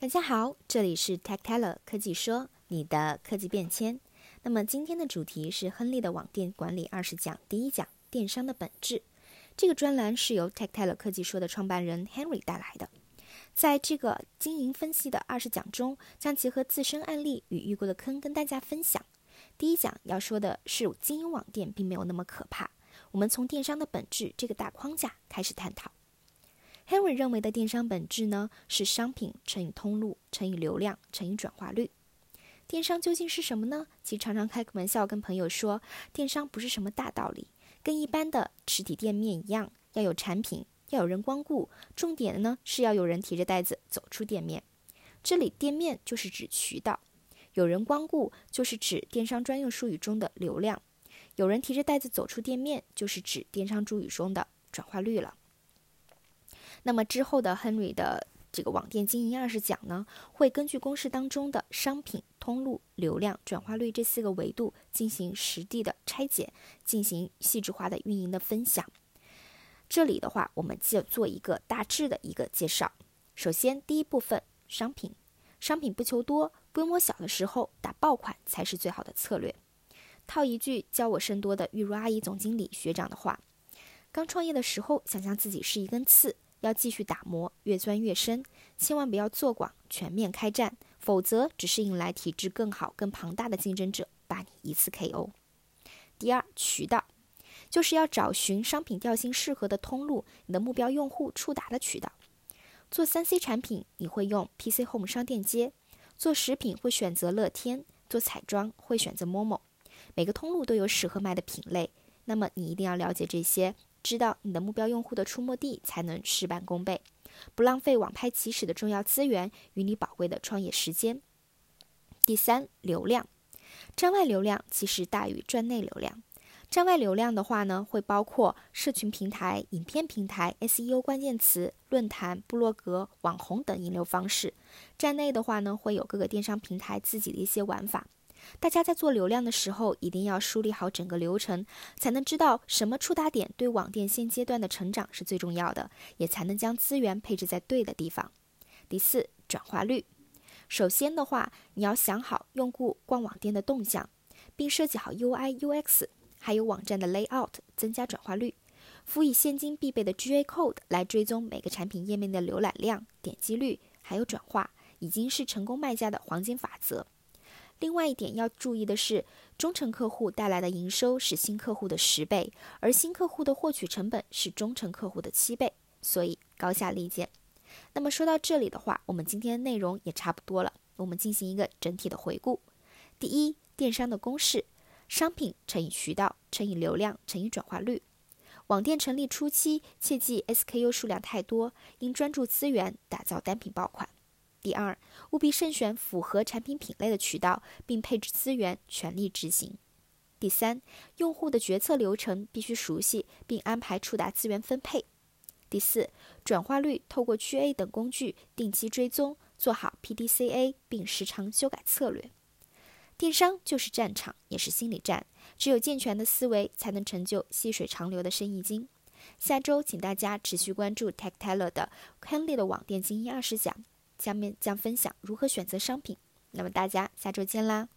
大家好，这里是 Techteller 科技说，你的科技变迁。那么今天的主题是亨利的网店管理二十讲第一讲：电商的本质。这个专栏是由 Techteller 科技说的创办人 Henry 带来的。在这个经营分析的二十讲中，将结合自身案例与遇过的坑跟大家分享。第一讲要说的是，经营网店并没有那么可怕。我们从电商的本质这个大框架开始探讨。Henry 认为的电商本质呢，是商品乘以通路乘以流量乘以转化率。电商究竟是什么呢？其常常开个玩笑跟朋友说，电商不是什么大道理，跟一般的实体店面一样，要有产品，要有人光顾，重点呢是要有人提着袋子走出店面。这里店面就是指渠道，有人光顾就是指电商专用术语中的流量，有人提着袋子走出店面就是指电商术语中的转化率了。那么之后的 Henry 的这个网店经营二十讲呢，会根据公式当中的商品、通路、流量、转化率这四个维度进行实地的拆解，进行细致化的运营的分享。这里的话，我们就做一个大致的一个介绍。首先，第一部分，商品，商品不求多，规模小的时候打爆款才是最好的策略。套一句教我甚多的玉如阿姨总经理学长的话：刚创业的时候，想象自己是一根刺。要继续打磨，越钻越深，千万不要做广，全面开战，否则只是引来体质更好、更庞大的竞争者，把你一次 KO。第二，渠道，就是要找寻商品调性适合的通路，你的目标用户触达的渠道。做三 C 产品，你会用 PC Home 商店街；做食品会选择乐天；做彩妆会选择 Momo。每个通路都有适合卖的品类，那么你一定要了解这些。知道你的目标用户的出没地，才能事半功倍，不浪费网拍起始的重要资源与你宝贵的创业时间。第三，流量，站外流量其实大于站内流量。站外流量的话呢，会包括社群平台、影片平台、SEO 关键词、论坛、部落格、网红等引流方式。站内的话呢，会有各个电商平台自己的一些玩法。大家在做流量的时候，一定要梳理好整个流程，才能知道什么触达点对网店现阶段的成长是最重要的，也才能将资源配置在对的地方。第四，转化率。首先的话，你要想好用户逛网店的动向，并设计好 UI、UX，还有网站的 layout，增加转化率。辅以现今必备的 GA code 来追踪每个产品页面的浏览量、点击率，还有转化，已经是成功卖家的黄金法则。另外一点要注意的是，忠诚客户带来的营收是新客户的十倍，而新客户的获取成本是忠诚客户的七倍，所以高下立见。那么说到这里的话，我们今天的内容也差不多了，我们进行一个整体的回顾。第一，电商的公式：商品乘以渠道乘以流量乘以转化率。网店成立初期，切记 SKU 数量太多，应专注资源打造单品爆款。第二，务必慎选符合产品品类的渠道，并配置资源，全力执行。第三，用户的决策流程必须熟悉，并安排触达资源分配。第四，转化率透过 GA 等工具定期追踪，做好 PDCA，并时常修改策略。电商就是战场，也是心理战，只有健全的思维，才能成就细水长流的生意经。下周，请大家持续关注 Techteller 的亨利的网店经营二十讲。下面将分享如何选择商品，那么大家下周见啦。